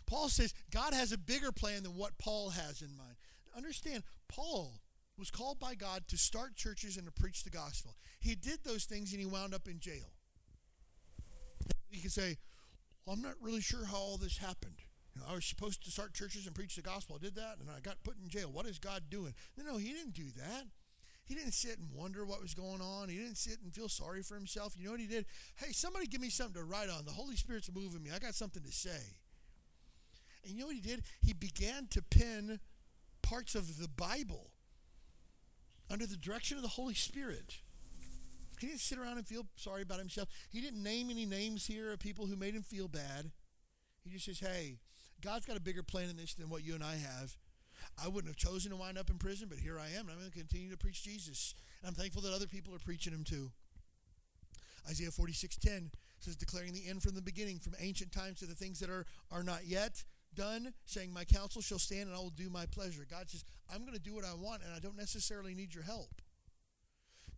Paul says God has a bigger plan than what Paul has in mind. Understand, Paul was called by God to start churches and to preach the gospel. He did those things and he wound up in jail. You can say, well, I'm not really sure how all this happened. You know, I was supposed to start churches and preach the gospel. I did that and I got put in jail. What is God doing? No, no, he didn't do that. He didn't sit and wonder what was going on. He didn't sit and feel sorry for himself. You know what he did? Hey, somebody give me something to write on. The Holy Spirit's moving me. I got something to say. And you know what he did? He began to pen parts of the Bible under the direction of the Holy Spirit. He didn't sit around and feel sorry about himself. He didn't name any names here of people who made him feel bad. He just says, hey, God's got a bigger plan in this than what you and I have. I wouldn't have chosen to wind up in prison, but here I am, and I'm going to continue to preach Jesus. And I'm thankful that other people are preaching him too. Isaiah 46:10 says, declaring the end from the beginning, from ancient times to the things that are, are not yet, done, saying, My counsel shall stand and I will do my pleasure. God says, I'm going to do what I want and I don't necessarily need your help.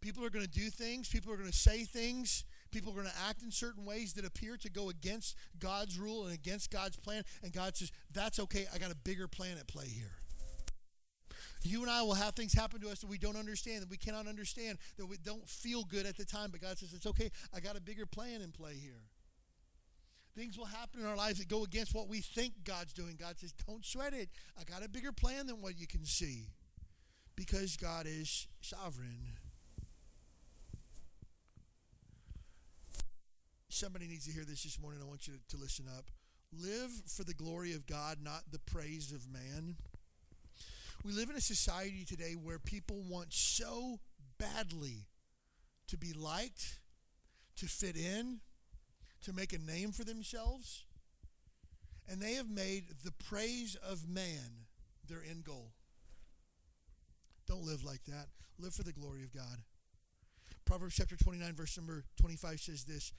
People are going to do things, people are going to say things, people are going to act in certain ways that appear to go against God's rule and against God's plan. And God says, That's okay. I got a bigger plan at play here. You and I will have things happen to us that we don't understand, that we cannot understand, that we don't feel good at the time. But God says, It's okay. I got a bigger plan in play here. Things will happen in our lives that go against what we think God's doing. God says, Don't sweat it. I got a bigger plan than what you can see. because God is sovereign. Somebody needs to hear this this morning. I want you to, listen up. Live for the glory of God, not the praise of man. We live in a society today where people want so badly to be liked, to fit in, to make a name for themselves. And they have made the praise of man their end goal. Don't live like that. Live for the glory of God. Proverbs chapter 29, verse number 25 says this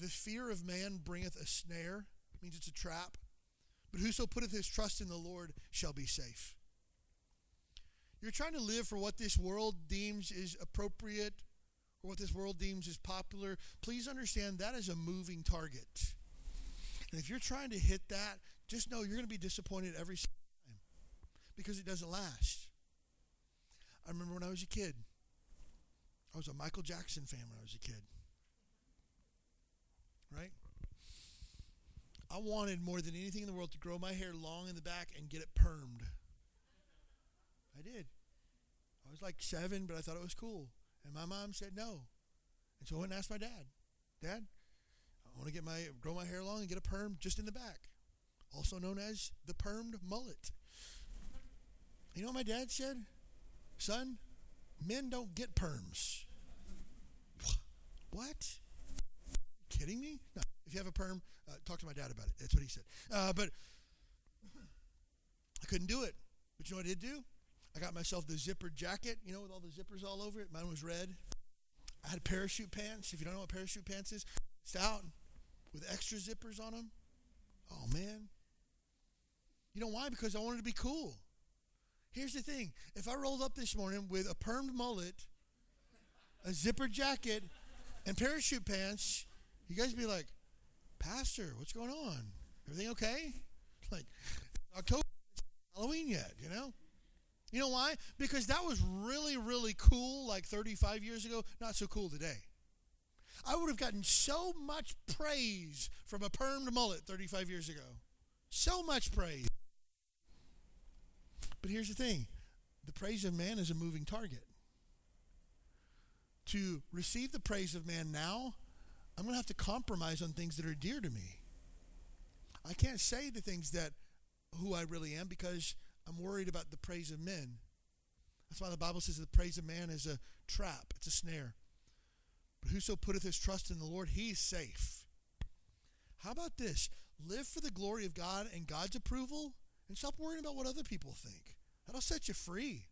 The fear of man bringeth a snare, means it's a trap, but whoso putteth his trust in the Lord shall be safe. You're trying to live for what this world deems is appropriate or what this world deems is popular. Please understand that is a moving target. And if you're trying to hit that, just know you're going to be disappointed every time because it doesn't last. I remember when I was a kid, I was a Michael Jackson fan when I was a kid. Right? I wanted more than anything in the world to grow my hair long in the back and get it permed. I did. I was like seven, but I thought it was cool. And my mom said no. And so I went and asked my dad, Dad, I want to get my grow my hair long and get a perm just in the back, also known as the permed mullet. You know what my dad said? Son, men don't get perms. What? kidding me? No. If you have a perm, uh, talk to my dad about it. That's what he said. Uh, but I couldn't do it. But you know what I did do? I got myself the zippered jacket, you know, with all the zippers all over it. Mine was red. I had parachute pants. If you don't know what parachute pants is, it's out with extra zippers on them. Oh, man. You know why? Because I wanted to be cool. Here's the thing if I rolled up this morning with a permed mullet, a zippered jacket, and parachute pants, you guys be like, Pastor, what's going on? Everything okay? Like, October, Halloween yet, you know? You know why? Because that was really, really cool like 35 years ago, not so cool today. I would have gotten so much praise from a permed mullet 35 years ago. So much praise. But here's the thing the praise of man is a moving target. To receive the praise of man now, I'm going to have to compromise on things that are dear to me. I can't say the things that who I really am because I'm worried about the praise of men. That's why the Bible says the praise of man is a trap, it's a snare. But whoso putteth his trust in the Lord, he's safe. How about this? Live for the glory of God and God's approval and stop worrying about what other people think. That'll set you free.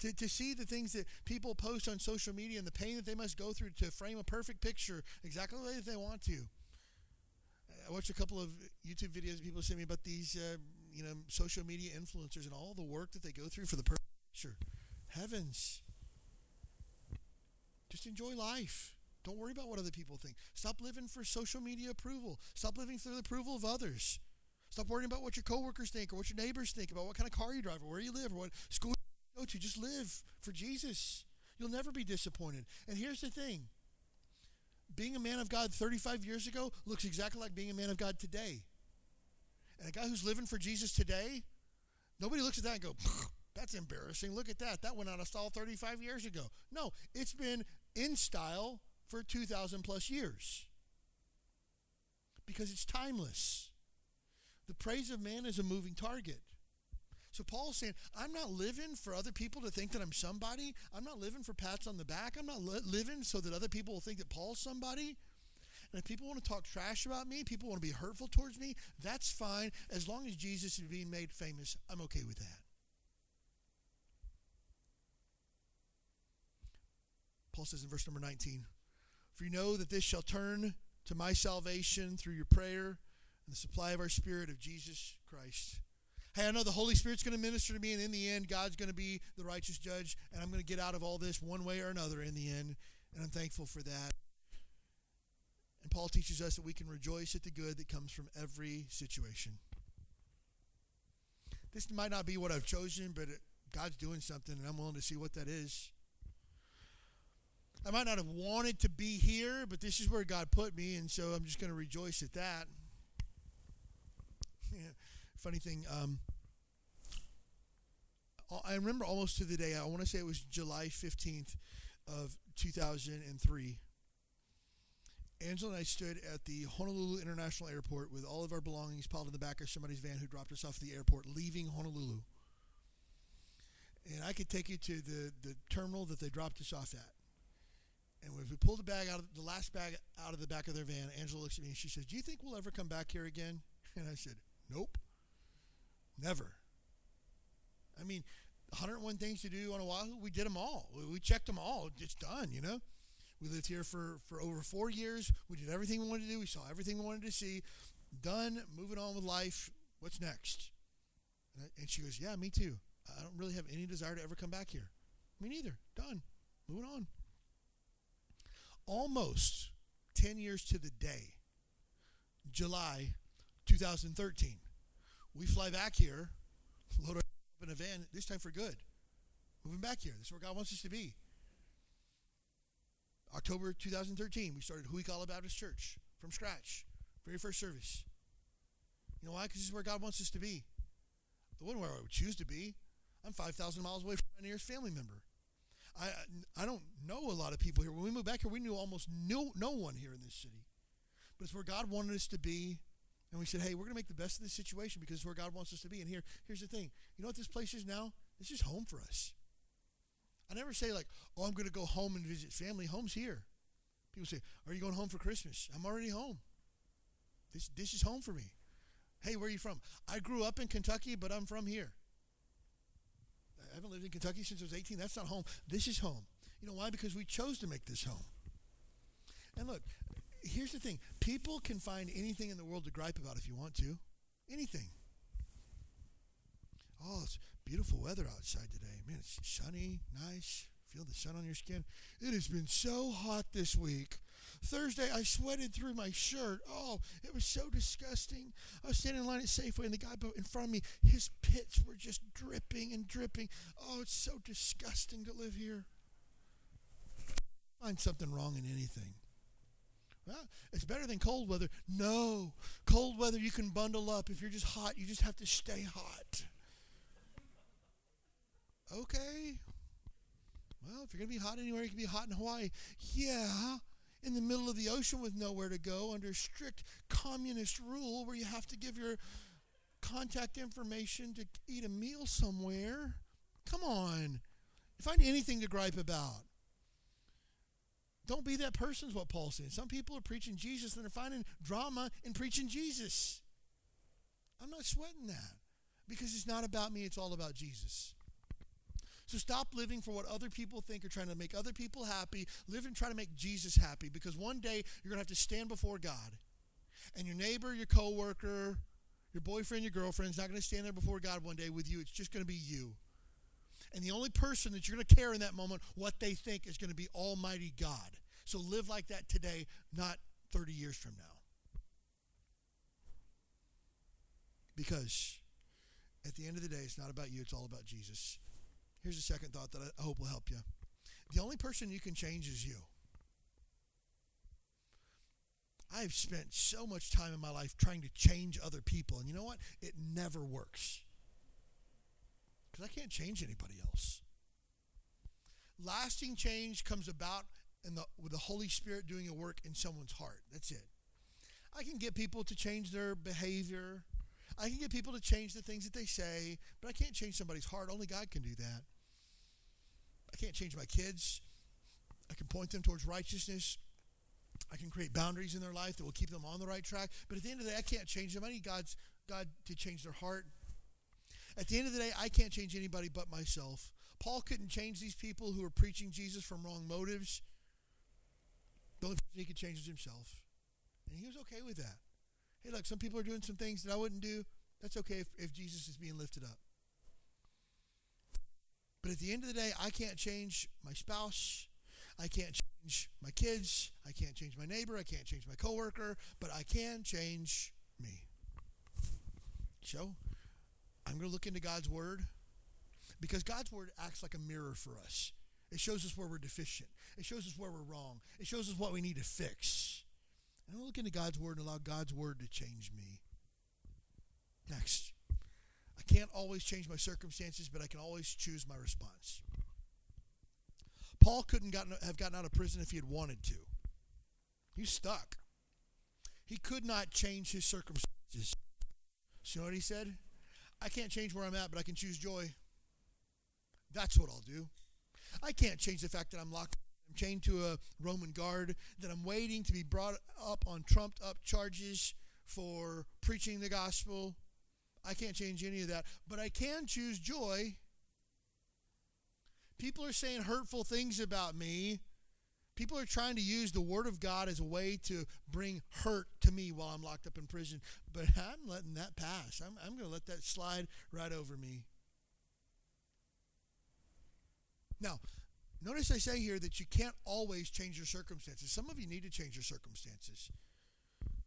To, to see the things that people post on social media and the pain that they must go through to frame a perfect picture exactly the way that they want to. I watched a couple of YouTube videos people sent me about these uh, you know, social media influencers and all the work that they go through for the perfect picture. Heavens. Just enjoy life. Don't worry about what other people think. Stop living for social media approval. Stop living for the approval of others. Stop worrying about what your coworkers think or what your neighbors think about what kind of car you drive or where you live or what school you go to. Just live for Jesus. You'll never be disappointed. And here's the thing being a man of God 35 years ago looks exactly like being a man of God today. And a guy who's living for Jesus today, nobody looks at that and go, that's embarrassing. Look at that. That went out of style 35 years ago. No, it's been in style for 2,000 plus years because it's timeless. The praise of man is a moving target. So Paul's saying, I'm not living for other people to think that I'm somebody. I'm not living for pats on the back. I'm not li- living so that other people will think that Paul's somebody. And if people want to talk trash about me, people want to be hurtful towards me, that's fine. As long as Jesus is being made famous, I'm okay with that. Paul says in verse number 19, For you know that this shall turn to my salvation through your prayer and the supply of our Spirit of Jesus Christ. Hey, I know the Holy Spirit's going to minister to me, and in the end, God's going to be the righteous judge, and I'm going to get out of all this one way or another in the end, and I'm thankful for that. And Paul teaches us that we can rejoice at the good that comes from every situation. This might not be what I've chosen, but it, God's doing something, and I'm willing to see what that is. I might not have wanted to be here, but this is where God put me, and so I'm just going to rejoice at that. Yeah. Funny thing, um, I remember almost to the day. I want to say it was July 15th of 2003. Angela and I stood at the Honolulu International Airport with all of our belongings piled in the back of somebody's van who dropped us off at the airport, leaving Honolulu. And I could take you to the, the terminal that they dropped us off at. And if we pulled the bag out of the last bag out of the back of their van, Angela looks at me and she says, "Do you think we'll ever come back here again?" And I said, "Nope, never." I mean, 101 things to do on Oahu, we did them all. We checked them all. It's done, you know. We lived here for, for over four years. We did everything we wanted to do. We saw everything we wanted to see. Done. Moving on with life. What's next? And, she goes, Yeah, me too. I don't really have any desire to ever come back here. Me neither. Done. Moving on. Almost 10 years to the day, July 2013, we fly back here, load up in a van, this time for good. Moving back here. This is where God wants us to be. October 2013, we started Huikala Baptist Church from scratch. Very first service. You know why? Because this is where God wants us to be. It wasn't where I would choose to be. I'm 5,000 miles away from my nearest family member. I, I don't know a lot of people here. When we moved back here, we knew almost no, no one here in this city. But it's where God wanted us to be. And we said, hey, we're going to make the best of this situation because it's where God wants us to be. And here, here's the thing. You know what this place is now? This is home for us. I never say like, oh, I'm going to go home and visit family. Home's here. People say, are you going home for Christmas? I'm already home. This, this is home for me. Hey, where are you from? I grew up in Kentucky, but I'm from here. I haven't lived in Kentucky since I was 18. That's not home. This is home. You know why? Because we chose to make this home. And look, here's the thing people can find anything in the world to gripe about if you want to. Anything. Oh, it's beautiful weather outside today. Man, it's sunny, nice. Feel the sun on your skin. It has been so hot this week. Thursday, I sweated through my shirt. Oh, it was so disgusting. I was standing in line at Safeway, and the guy in front of me, his pits were just dripping and dripping. Oh, it's so disgusting to live here. Find something wrong in anything. Well, it's better than cold weather. No, cold weather you can bundle up. If you're just hot, you just have to stay hot. Okay. Well, if you're going to be hot anywhere, you can be hot in Hawaii. Yeah, in the middle of the ocean with nowhere to go under strict communist rule where you have to give your contact information to eat a meal somewhere. Come on. Find anything to gripe about. Don't be that person, is what Paul said. Some people are preaching Jesus and they're finding drama in preaching Jesus. I'm not sweating that because it's not about me, it's all about Jesus. So stop living for what other people think or trying to make other people happy. Live and try to make Jesus happy because one day you're going to have to stand before God. And your neighbor, your coworker, your boyfriend, your girlfriend's not going to stand there before God one day with you. It's just going to be you. And the only person that you're going to care in that moment what they think is going to be Almighty God. So live like that today, not 30 years from now. Because at the end of the day, it's not about you, it's all about Jesus. Here's a second thought that I hope will help you. The only person you can change is you. I've spent so much time in my life trying to change other people, and you know what? It never works. Because I can't change anybody else. Lasting change comes about in the, with the Holy Spirit doing a work in someone's heart. That's it. I can get people to change their behavior. I can get people to change the things that they say, but I can't change somebody's heart. Only God can do that. I can't change my kids. I can point them towards righteousness. I can create boundaries in their life that will keep them on the right track. But at the end of the day, I can't change them. I need God's God to change their heart. At the end of the day, I can't change anybody but myself. Paul couldn't change these people who were preaching Jesus from wrong motives. The only person he could change was himself. And he was okay with that. Hey, look, some people are doing some things that I wouldn't do. That's okay if, if Jesus is being lifted up. But at the end of the day, I can't change my spouse. I can't change my kids. I can't change my neighbor. I can't change my coworker. But I can change me. So I'm going to look into God's word because God's word acts like a mirror for us. It shows us where we're deficient. It shows us where we're wrong. It shows us what we need to fix. And I'll look into God's word and allow God's word to change me. Next, can't always change my circumstances, but I can always choose my response. Paul couldn't gotten, have gotten out of prison if he had wanted to. He's stuck. He could not change his circumstances. Know what he said? I can't change where I'm at, but I can choose joy. That's what I'll do. I can't change the fact that I'm locked. I'm chained to a Roman guard, that I'm waiting to be brought up on trumped up charges for preaching the gospel. I can't change any of that, but I can choose joy. People are saying hurtful things about me. People are trying to use the Word of God as a way to bring hurt to me while I'm locked up in prison, but I'm letting that pass. I'm, I'm going to let that slide right over me. Now, notice I say here that you can't always change your circumstances. Some of you need to change your circumstances.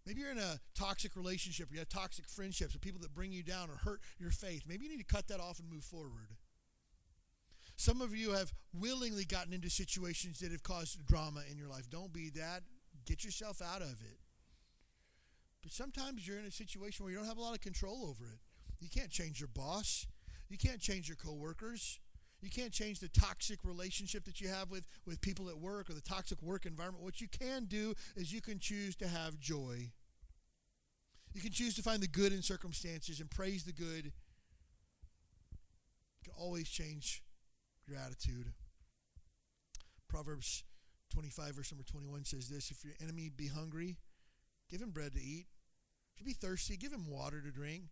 Maybe you're in a toxic relationship or you have toxic friendships with people that bring you down or hurt your faith. Maybe you need to cut that off and move forward. Some of you have willingly gotten into situations that have caused drama in your life. Don't be that. Get yourself out of it. But sometimes you're in a situation where you don't have a lot of control over it. You can't change your boss. You can't change your coworkers. You can't change the toxic relationship that you have with, with people at work or the toxic work environment. What you can do is you can choose to have joy. You can choose to find the good in circumstances and praise the good. You can always change your attitude. Proverbs 25, verse number 21 says this If your enemy be hungry, give him bread to eat. If he be thirsty, give him water to drink.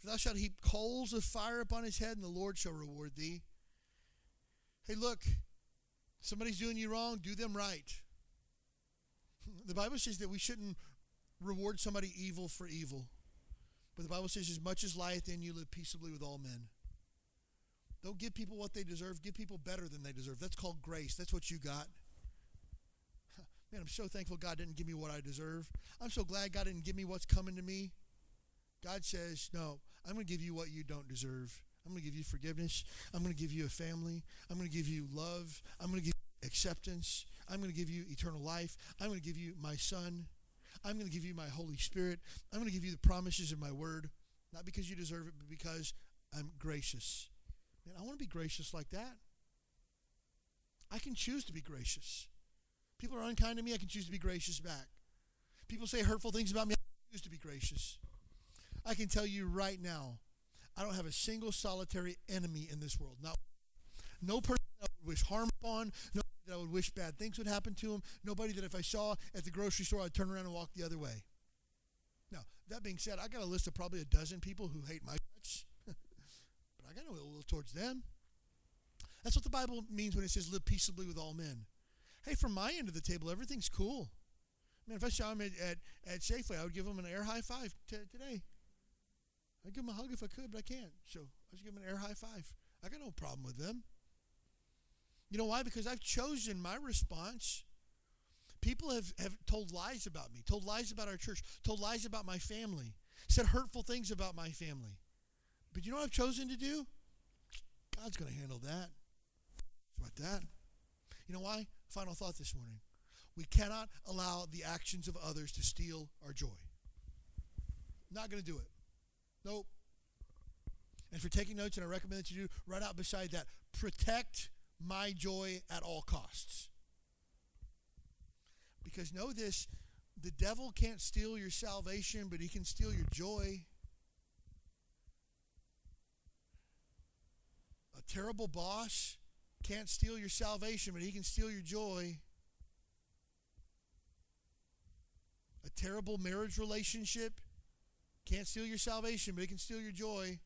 For thou shalt heap coals of fire upon his head, and the Lord shall reward thee. Hey, look, somebody's doing you wrong, do them right. The Bible says that we shouldn't reward somebody evil for evil. But the Bible says, as much as lieth in you, live peaceably with all men. Don't give people what they deserve. Give people better than they deserve. That's called grace. That's what you got. Man, I'm so thankful God didn't give me what I deserve. I'm so glad God didn't give me what's coming to me. God says, No, I'm going to give you what you don't deserve. I'm going to give you forgiveness. I'm going to give you a family. I'm going to give you love. I'm going to give you acceptance. I'm going to give you eternal life. I'm going to give you my son. I'm going to give you my Holy Spirit. I'm going to give you the promises of my word, not because you deserve it, but because I'm gracious. Man, I want to be gracious like that. I can choose to be gracious. People are unkind to me, I can choose to be gracious back. People say hurtful things about me, I choose to be gracious. I can tell you right now, I don't have a single solitary enemy in this world. Not no person that I would wish harm upon, nobody that I would wish bad things would happen to him. nobody that if I saw at the grocery store I'd turn around and walk the other way. Now, that being said, I got a list of probably a dozen people who hate my guts. But I got no ill will towards them. That's what the Bible means when it says live peaceably with all men. Hey, from my end of the table, everything's cool. Man, if I saw him at, at, at Safeway, I would give him an air high five t- today. I'd give him a hug if I could, but I can't. So I just give him an air high five. I got no problem with them. You know why? Because I've chosen my response. People have, have told lies about me, told lies about our church, told lies about my family, said hurtful things about my family. But you know what I've chosen to do? God's going to handle that. What that. You know why? Final thought this morning. We cannot allow the actions of others to steal our joy. Not going to do it. Nope. And if you're taking notes, and I recommend that you do, write out beside that, protect my joy at all costs. Because know this the devil can't steal your salvation, but he can steal your joy. A terrible boss can't steal your salvation, but he can steal your joy. A terrible marriage relationship can't steal your salvation, but it can steal your joy.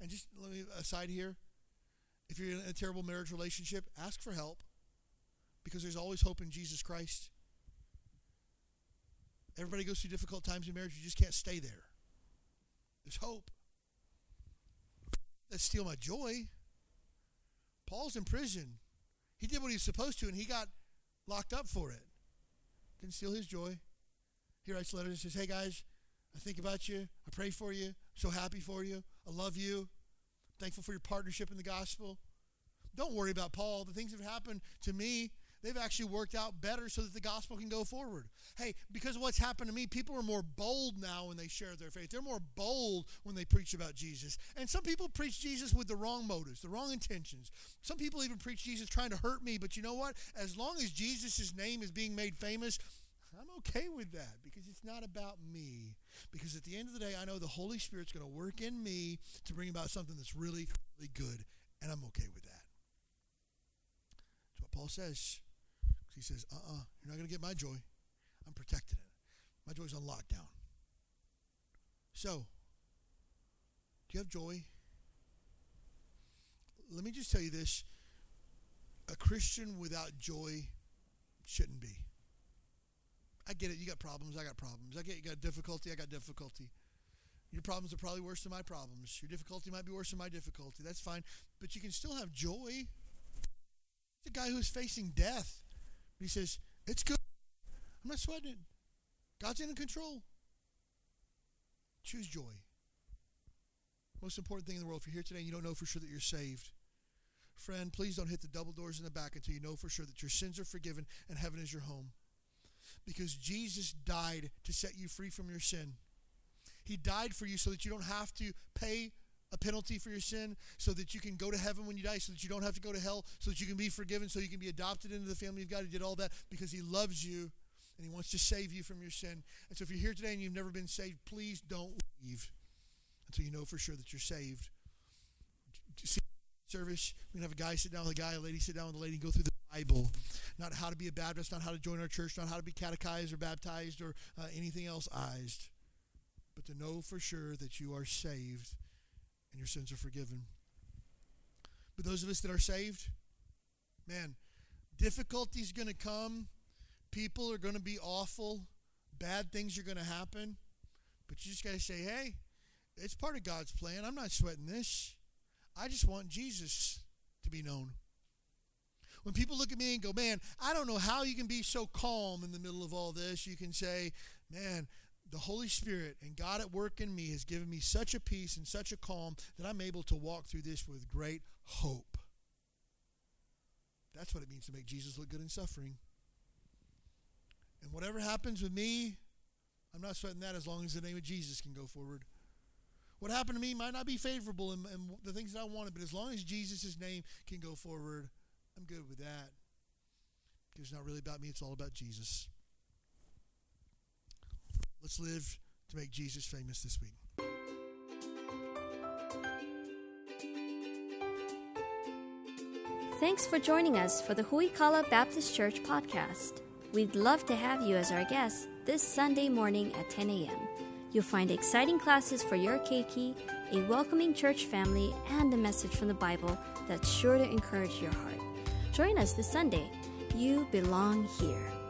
And just let me aside here. If you're in a terrible marriage relationship, ask for help because there's always hope in Jesus Christ. Everybody goes through difficult times in marriage. You just can't stay there. There's hope. That steal my joy. Paul's in prison. He did what he was supposed to, and he got locked up for it. Didn't steal his joy. He writes letters and says, Hey guys, I think about you. I pray for you. I'm so happy for you. I love you. thankful for your partnership in the gospel. Don't worry about Paul. The things that have happened to me, they've actually worked out better so that the gospel can go forward. Hey, because of what's happened to me, people are more bold now when they share their faith. They're more bold when they preach about Jesus. And some people preach Jesus with the wrong motives, the wrong intentions. Some people even preach Jesus trying to hurt me, but you know what? As long as Jesus' name is being made famous, I'm okay with that because it's not about me. Because at the end of the day, I know the Holy Spirit's going to work in me to bring about something that's really, really good, and I'm okay with that. That's what Paul says. He says, uh uh-uh, uh, you are not going to get my joy. I'm protecting it. My joy's on lockdown. So, do you have joy? Let me just tell you this a Christian without joy shouldn't be. I get it. You got problems. I got problems. I get you got difficulty. I got difficulty. Your problems are probably worse than my problems. Your difficulty might be worse than my difficulty. That's fine. But you can still have joy. It's a guy who's facing death. He says, It's good. I'm not sweating it. God's in control. Choose joy. Most important thing in the world. If you're here today and you don't know for sure that you're saved, friend, please don't hit the double doors in the back until you know for sure that your sins are forgiven and heaven is your home because Jesus died to set you free from your sin. He died for you so that you don't have to pay a penalty for your sin, so that you can go to heaven when you die, so that you don't have to go to hell, so that you can be forgiven, so you can be adopted into the family of God. He did all that because He loves you and He wants to save you from your sin. And so if you're here today and you've never been saved, please don't leave until you know for sure that you're saved. See, service, we're going to have a guy sit down with a guy, a lady sit down with a lady, and go through the Bible. Not how to be a Baptist, not how to join our church, not how to be catechized or baptized or uh, anything else ized, but to know for sure that you are saved and your sins are forgiven. But those of us that are saved, man, difficulty's going to come. People are going to be awful. Bad things are going to happen. But you just got to say, hey, it's part of God's plan. I'm not sweating this. I just want Jesus to be known. When people look at me and go, man, I don't know how you can be so calm in the middle of all this, you can say, man, the Holy Spirit and God at work in me has given me such a peace and such a calm that I'm able to walk through this with great hope. That's what it means to make Jesus look good in suffering. And whatever happens with me, I'm not sweating that as long as the name of Jesus can go forward. What happened to me might not be favorable in, the things that I wanted, but as long as Jesus' name can go forward, I'm good with that. It's not really about me, it's all about Jesus. Let's live to make Jesus famous this week. Thanks for joining us for the Huikala Baptist Church podcast. We'd love to have you as our guest this Sunday morning at 10 a.m. You'll find exciting classes for your keiki, a welcoming church family, and a message from the Bible that's sure to encourage your heart. Join us this Sunday. You belong here.